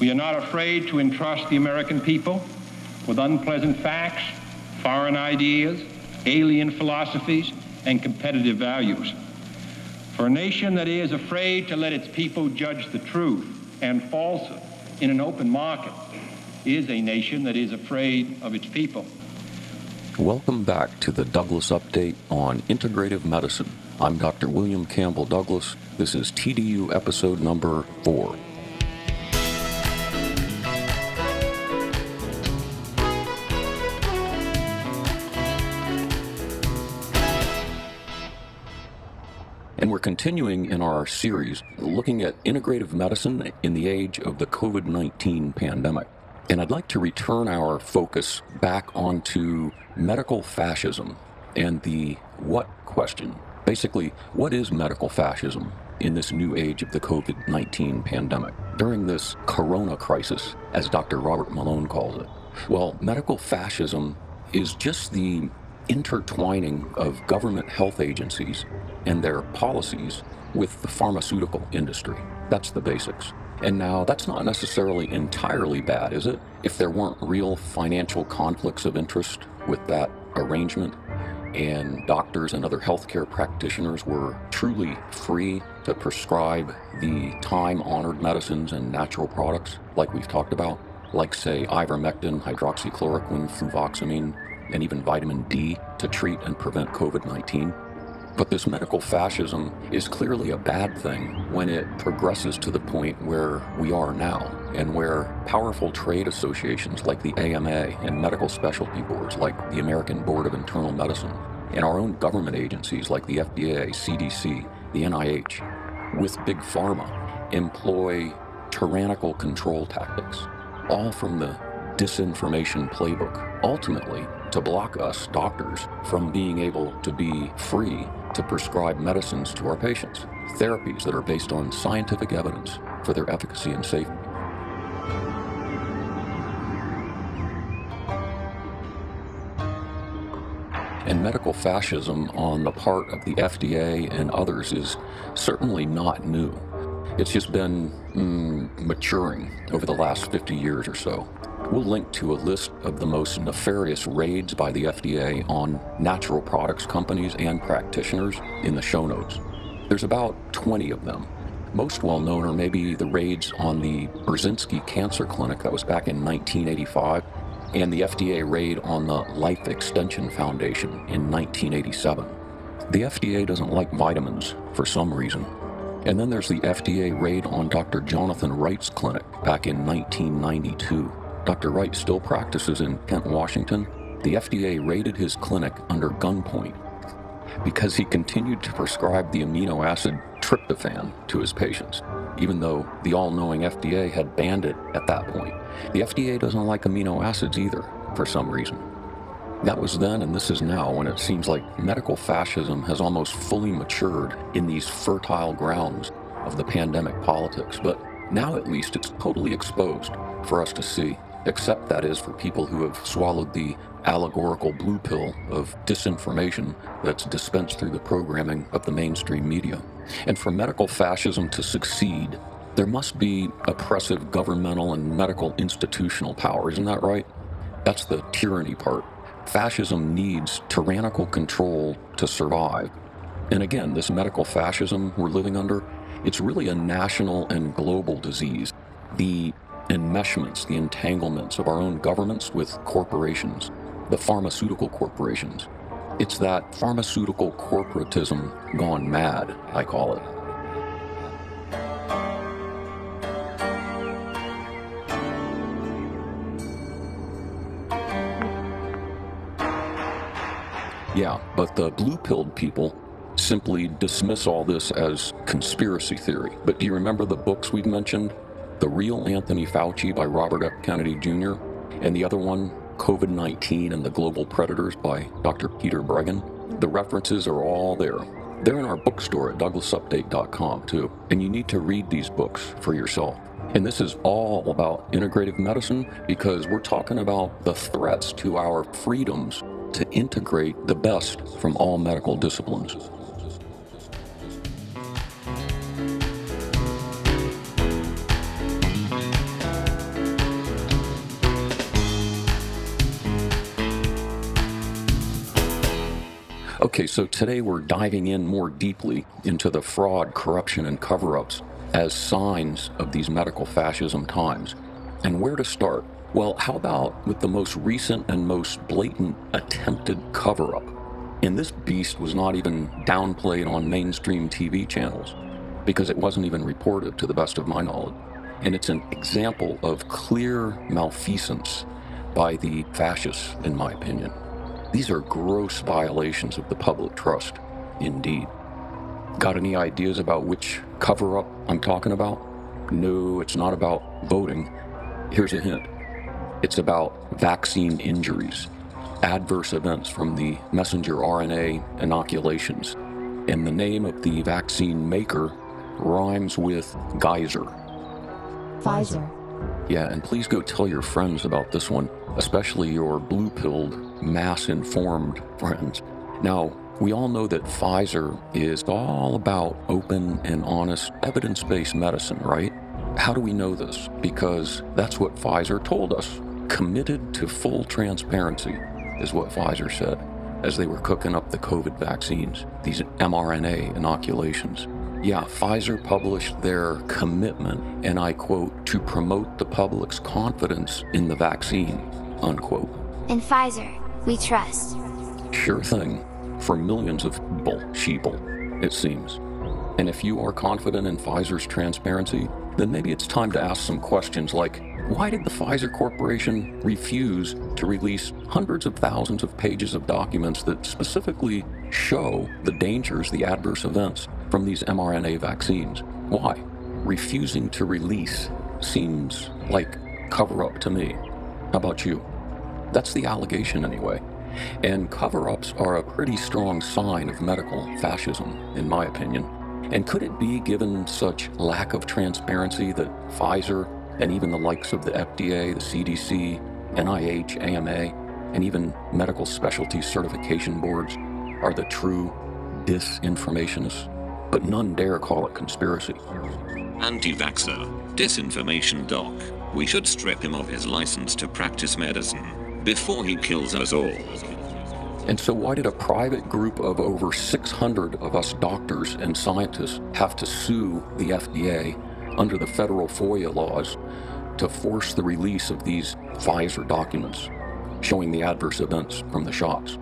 We are not afraid to entrust the American people with unpleasant facts, foreign ideas, alien philosophies, and competitive values. For a nation that is afraid to let its people judge the truth and falsehood in an open market is a nation that is afraid of its people. Welcome back to the Douglas Update on Integrative Medicine. I'm Dr. William Campbell Douglas. This is TDU episode number four. And we're continuing in our series looking at integrative medicine in the age of the COVID 19 pandemic. And I'd like to return our focus back onto medical fascism and the what question. Basically, what is medical fascism in this new age of the COVID 19 pandemic? During this corona crisis, as Dr. Robert Malone calls it. Well, medical fascism is just the intertwining of government health agencies and their policies with the pharmaceutical industry. That's the basics. And now that's not necessarily entirely bad, is it? If there weren't real financial conflicts of interest with that arrangement, and doctors and other healthcare practitioners were truly free to prescribe the time honored medicines and natural products like we've talked about, like, say, ivermectin, hydroxychloroquine, fluvoxamine, and even vitamin D to treat and prevent COVID 19. But this medical fascism is clearly a bad thing when it progresses to the point where we are now, and where powerful trade associations like the AMA and medical specialty boards like the American Board of Internal Medicine, and our own government agencies like the FDA, CDC, the NIH, with Big Pharma, employ tyrannical control tactics, all from the disinformation playbook, ultimately to block us, doctors, from being able to be free to prescribe medicines to our patients, therapies that are based on scientific evidence for their efficacy and safety. And medical fascism on the part of the FDA and others is certainly not new. It's just been mm, maturing over the last 50 years or so. We'll link to a list of the most nefarious raids by the FDA on natural products companies and practitioners in the show notes. There's about 20 of them. Most well known are maybe the raids on the Burzynski Cancer Clinic that was back in 1985 and the FDA raid on the Life Extension Foundation in 1987. The FDA doesn't like vitamins for some reason. And then there's the FDA raid on Dr. Jonathan Wright's clinic back in 1992. Dr. Wright still practices in Kent, Washington. The FDA raided his clinic under gunpoint because he continued to prescribe the amino acid tryptophan to his patients, even though the all knowing FDA had banned it at that point. The FDA doesn't like amino acids either, for some reason. That was then, and this is now, when it seems like medical fascism has almost fully matured in these fertile grounds of the pandemic politics. But now, at least, it's totally exposed for us to see except that is for people who have swallowed the allegorical blue pill of disinformation that's dispensed through the programming of the mainstream media. And for medical fascism to succeed, there must be oppressive governmental and medical institutional power, isn't that right? That's the tyranny part. Fascism needs tyrannical control to survive. And again, this medical fascism we're living under, it's really a national and global disease. The enmeshments, the entanglements of our own governments with corporations, the pharmaceutical corporations. It's that pharmaceutical corporatism gone mad, I call it. Yeah, but the blue pilled people simply dismiss all this as conspiracy theory. But do you remember the books we've mentioned? The Real Anthony Fauci by Robert F. Kennedy Jr., and the other one, COVID 19 and the Global Predators by Dr. Peter Breggin. The references are all there. They're in our bookstore at douglasupdate.com too, and you need to read these books for yourself. And this is all about integrative medicine because we're talking about the threats to our freedoms to integrate the best from all medical disciplines. Okay, so today we're diving in more deeply into the fraud, corruption, and cover ups as signs of these medical fascism times. And where to start? Well, how about with the most recent and most blatant attempted cover up? And this beast was not even downplayed on mainstream TV channels because it wasn't even reported to the best of my knowledge. And it's an example of clear malfeasance by the fascists, in my opinion. These are gross violations of the public trust, indeed. Got any ideas about which cover up I'm talking about? No, it's not about voting. Here's a hint it's about vaccine injuries, adverse events from the messenger RNA inoculations. And the name of the vaccine maker rhymes with geyser. Pfizer. Yeah, and please go tell your friends about this one, especially your blue pilled, mass informed friends. Now, we all know that Pfizer is all about open and honest evidence based medicine, right? How do we know this? Because that's what Pfizer told us. Committed to full transparency is what Pfizer said as they were cooking up the COVID vaccines, these mRNA inoculations. Yeah, Pfizer published their commitment, and I quote, to promote the public's confidence in the vaccine, unquote. In Pfizer, we trust. Sure thing. For millions of people, sheeple, it seems. And if you are confident in Pfizer's transparency, then maybe it's time to ask some questions like why did the Pfizer Corporation refuse to release hundreds of thousands of pages of documents that specifically show the dangers, the adverse events from these mRNA vaccines? Why? Refusing to release seems like cover up to me. How about you? That's the allegation, anyway. And cover ups are a pretty strong sign of medical fascism, in my opinion. And could it be, given such lack of transparency, that Pfizer and even the likes of the FDA, the CDC, NIH, AMA, and even medical specialty certification boards are the true disinformationists, but none dare call it conspiracy. Anti vaxxer, disinformation doc. We should strip him of his license to practice medicine before he kills us all. And so, why did a private group of over 600 of us doctors and scientists have to sue the FDA under the federal FOIA laws to force the release of these Pfizer documents showing the adverse events from the shots?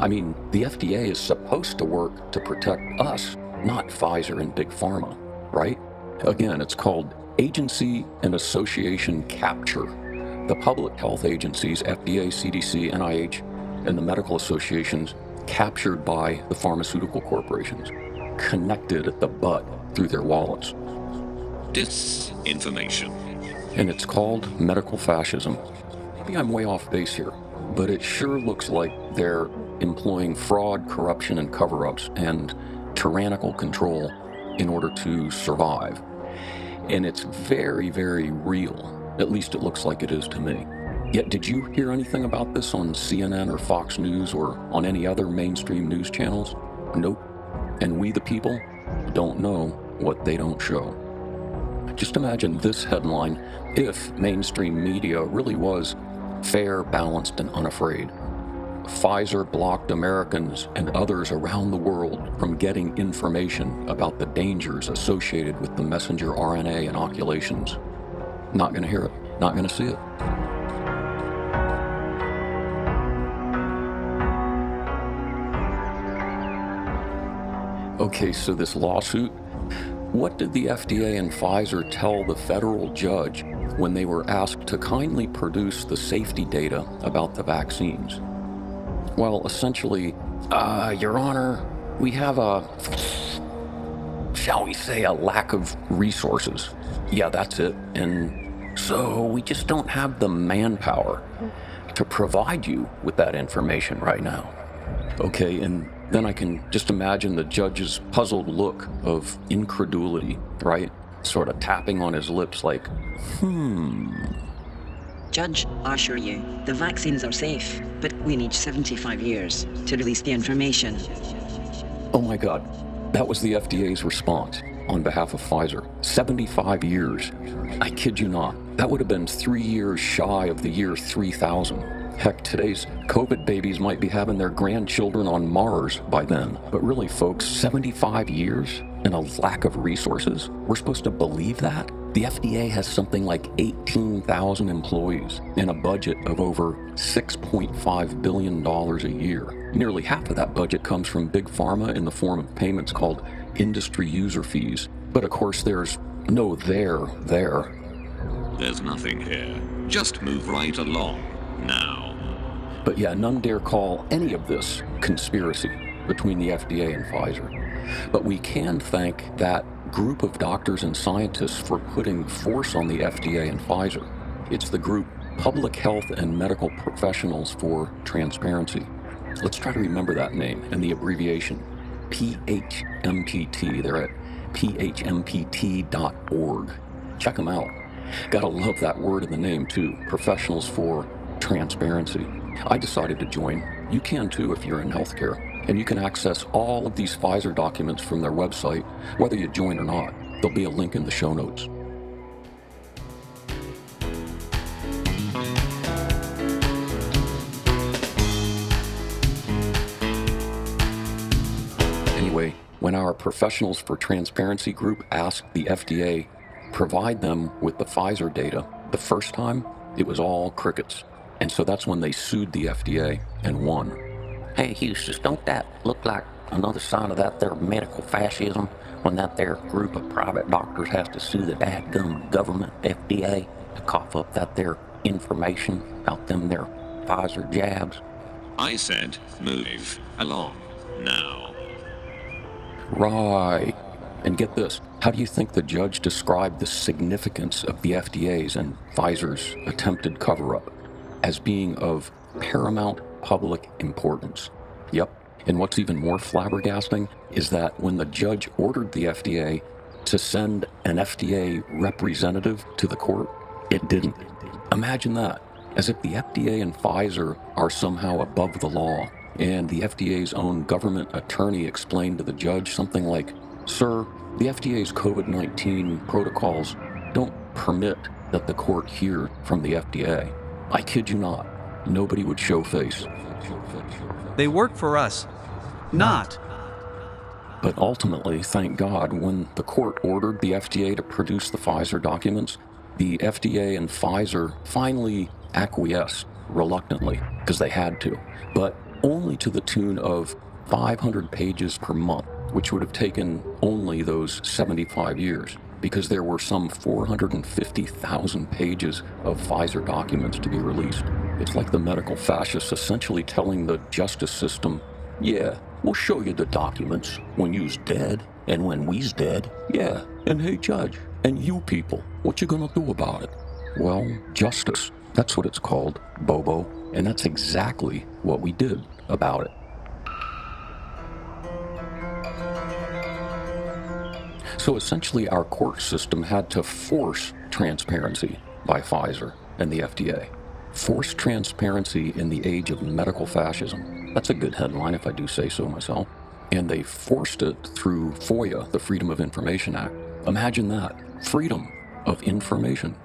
I mean, the FDA is supposed to work to protect us, not Pfizer and Big Pharma, right? Again, it's called agency and association capture. The public health agencies, FDA, CDC, NIH, and the medical associations captured by the pharmaceutical corporations, connected at the butt through their wallets. Disinformation. And it's called medical fascism. Maybe I'm way off base here, but it sure looks like they're employing fraud, corruption, and cover ups and tyrannical control in order to survive. And it's very, very real. At least it looks like it is to me. Yet, did you hear anything about this on CNN or Fox News or on any other mainstream news channels? Nope. And we, the people, don't know what they don't show. Just imagine this headline if mainstream media really was fair, balanced, and unafraid. Pfizer blocked Americans and others around the world from getting information about the dangers associated with the messenger RNA inoculations. Not going to hear it, not going to see it. Okay, so this lawsuit, what did the FDA and Pfizer tell the federal judge when they were asked to kindly produce the safety data about the vaccines? Well, essentially, uh, Your Honor, we have a, shall we say, a lack of resources. Yeah, that's it. And so we just don't have the manpower to provide you with that information right now. Okay, and then I can just imagine the judge's puzzled look of incredulity, right? Sort of tapping on his lips, like, hmm. Judge, I assure you, the vaccines are safe, but we need 75 years to release the information. Oh my God. That was the FDA's response on behalf of Pfizer. 75 years. I kid you not. That would have been three years shy of the year 3000. Heck, today's COVID babies might be having their grandchildren on Mars by then. But really, folks, 75 years and a lack of resources? We're supposed to believe that? The FDA has something like 18,000 employees and a budget of over $6.5 billion a year. Nearly half of that budget comes from big pharma in the form of payments called industry user fees. But of course, there's no there there. There's nothing here. Just move right along. Now. But yeah, none dare call any of this conspiracy between the FDA and Pfizer. But we can thank that group of doctors and scientists for putting force on the FDA and Pfizer. It's the group Public Health and Medical Professionals for Transparency. Let's try to remember that name and the abbreviation PHMPT. They're at phmpt.org. Check them out. Gotta love that word in the name, too Professionals for Transparency. I decided to join. You can too if you're in healthcare. And you can access all of these Pfizer documents from their website, whether you join or not. There'll be a link in the show notes. Anyway, when our Professionals for Transparency group asked the FDA provide them with the Pfizer data, the first time it was all crickets. And so that's when they sued the FDA and won. Hey, Houston, don't that look like another sign of that there medical fascism when that there group of private doctors has to sue the dadgum government, FDA, to cough up that there information about them their Pfizer jabs? I said, move along. Now. Right. And get this how do you think the judge described the significance of the FDA's and Pfizer's attempted cover up? As being of paramount public importance. Yep. And what's even more flabbergasting is that when the judge ordered the FDA to send an FDA representative to the court, it didn't. Imagine that. As if the FDA and Pfizer are somehow above the law. And the FDA's own government attorney explained to the judge something like, Sir, the FDA's COVID 19 protocols don't permit that the court hear from the FDA. I kid you not. Nobody would show face. They work for us. Not. But ultimately, thank God, when the court ordered the FDA to produce the Pfizer documents, the FDA and Pfizer finally acquiesced reluctantly because they had to, but only to the tune of 500 pages per month, which would have taken only those 75 years because there were some 450,000 pages of Pfizer documents to be released. It's like the medical fascists essentially telling the justice system, yeah, we'll show you the documents when you's dead and when we's dead. Yeah, and hey, judge, and you people, what you gonna do about it? Well, justice. That's what it's called, Bobo. And that's exactly what we did about it. So essentially, our court system had to force transparency by Pfizer and the FDA. Force transparency in the age of medical fascism. That's a good headline, if I do say so myself. And they forced it through FOIA, the Freedom of Information Act. Imagine that freedom of information.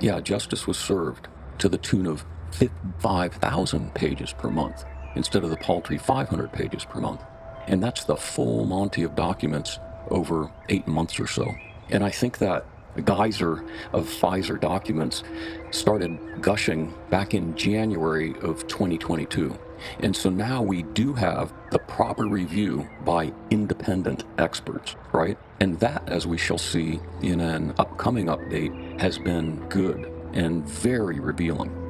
Yeah, justice was served to the tune of 55,000 pages per month instead of the paltry 500 pages per month. And that's the full Monty of documents over eight months or so. And I think that geyser of Pfizer documents started gushing back in January of 2022. And so now we do have the proper review by independent experts, right? And that, as we shall see in an upcoming update, has been good and very revealing.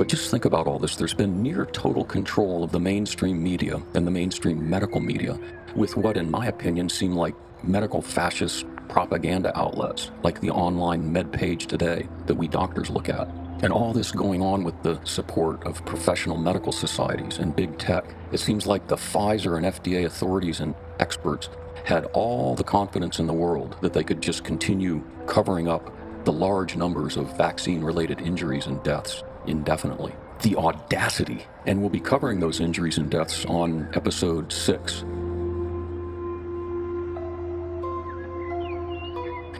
But just think about all this. There's been near total control of the mainstream media and the mainstream medical media with what, in my opinion, seem like medical fascist propaganda outlets, like the online MedPage Today that we doctors look at. And all this going on with the support of professional medical societies and big tech. It seems like the Pfizer and FDA authorities and experts had all the confidence in the world that they could just continue covering up the large numbers of vaccine related injuries and deaths indefinitely. The audacity. And we'll be covering those injuries and deaths on episode 6.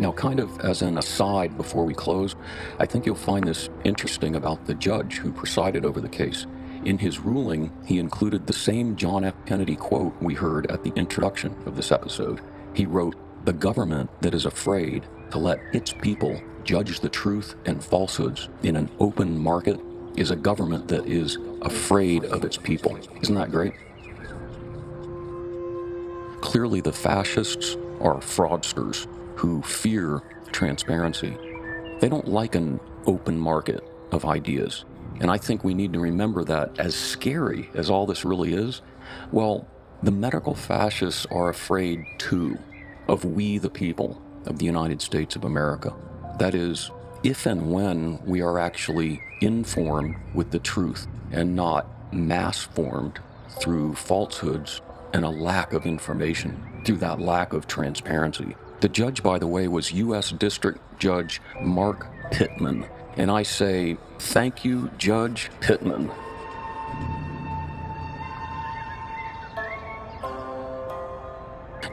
Now, kind of as an aside before we close, I think you'll find this interesting about the judge who presided over the case. In his ruling, he included the same John F. Kennedy quote we heard at the introduction of this episode. He wrote, The government that is afraid to let its people judge the truth and falsehoods in an open market is a government that is afraid of its people. Isn't that great? Clearly, the fascists are fraudsters who fear transparency. They don't like an open market of ideas. And I think we need to remember that as scary as all this really is, well, the medical fascists are afraid too of we the people of the United States of America. That is, if and when we are actually informed with the truth and not mass formed through falsehoods and a lack of information, through that lack of transparency. The judge, by the way, was U.S. District Judge Mark Pittman. And I say, thank you, Judge Pittman.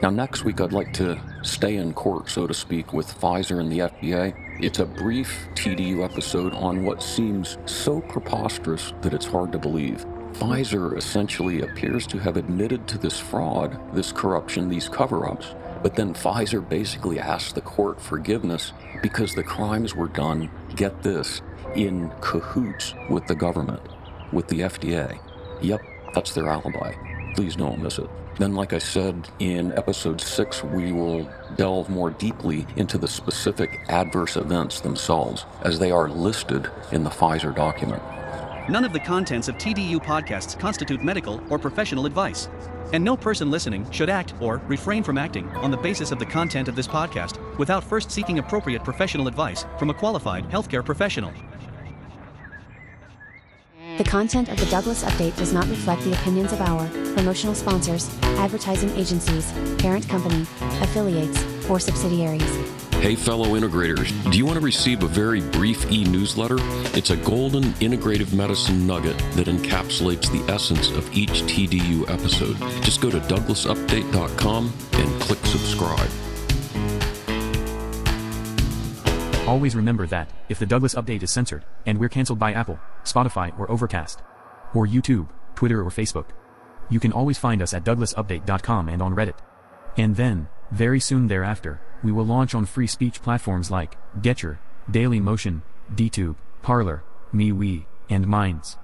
Now, next week, I'd like to stay in court, so to speak, with Pfizer and the FDA. It's a brief TDU episode on what seems so preposterous that it's hard to believe. Pfizer essentially appears to have admitted to this fraud, this corruption, these cover ups, but then Pfizer basically asked the court forgiveness because the crimes were done, get this, in cahoots with the government, with the FDA. Yep, that's their alibi. Please don't miss it. Then, like I said, in episode six, we will delve more deeply into the specific adverse events themselves as they are listed in the Pfizer document. None of the contents of TDU podcasts constitute medical or professional advice. And no person listening should act or refrain from acting on the basis of the content of this podcast without first seeking appropriate professional advice from a qualified healthcare professional. The content of the Douglas Update does not reflect the opinions of our promotional sponsors, advertising agencies, parent company, affiliates, or subsidiaries. Hey, fellow integrators, do you want to receive a very brief e newsletter? It's a golden integrative medicine nugget that encapsulates the essence of each TDU episode. Just go to douglasupdate.com and click subscribe. Always remember that, if the Douglas update is censored, and we're cancelled by Apple, Spotify, or Overcast, or YouTube, Twitter, or Facebook, you can always find us at douglasupdate.com and on Reddit. And then, very soon thereafter, we will launch on free speech platforms like Gettr, Daily Motion, DTube, Parler, MeWe, and Minds.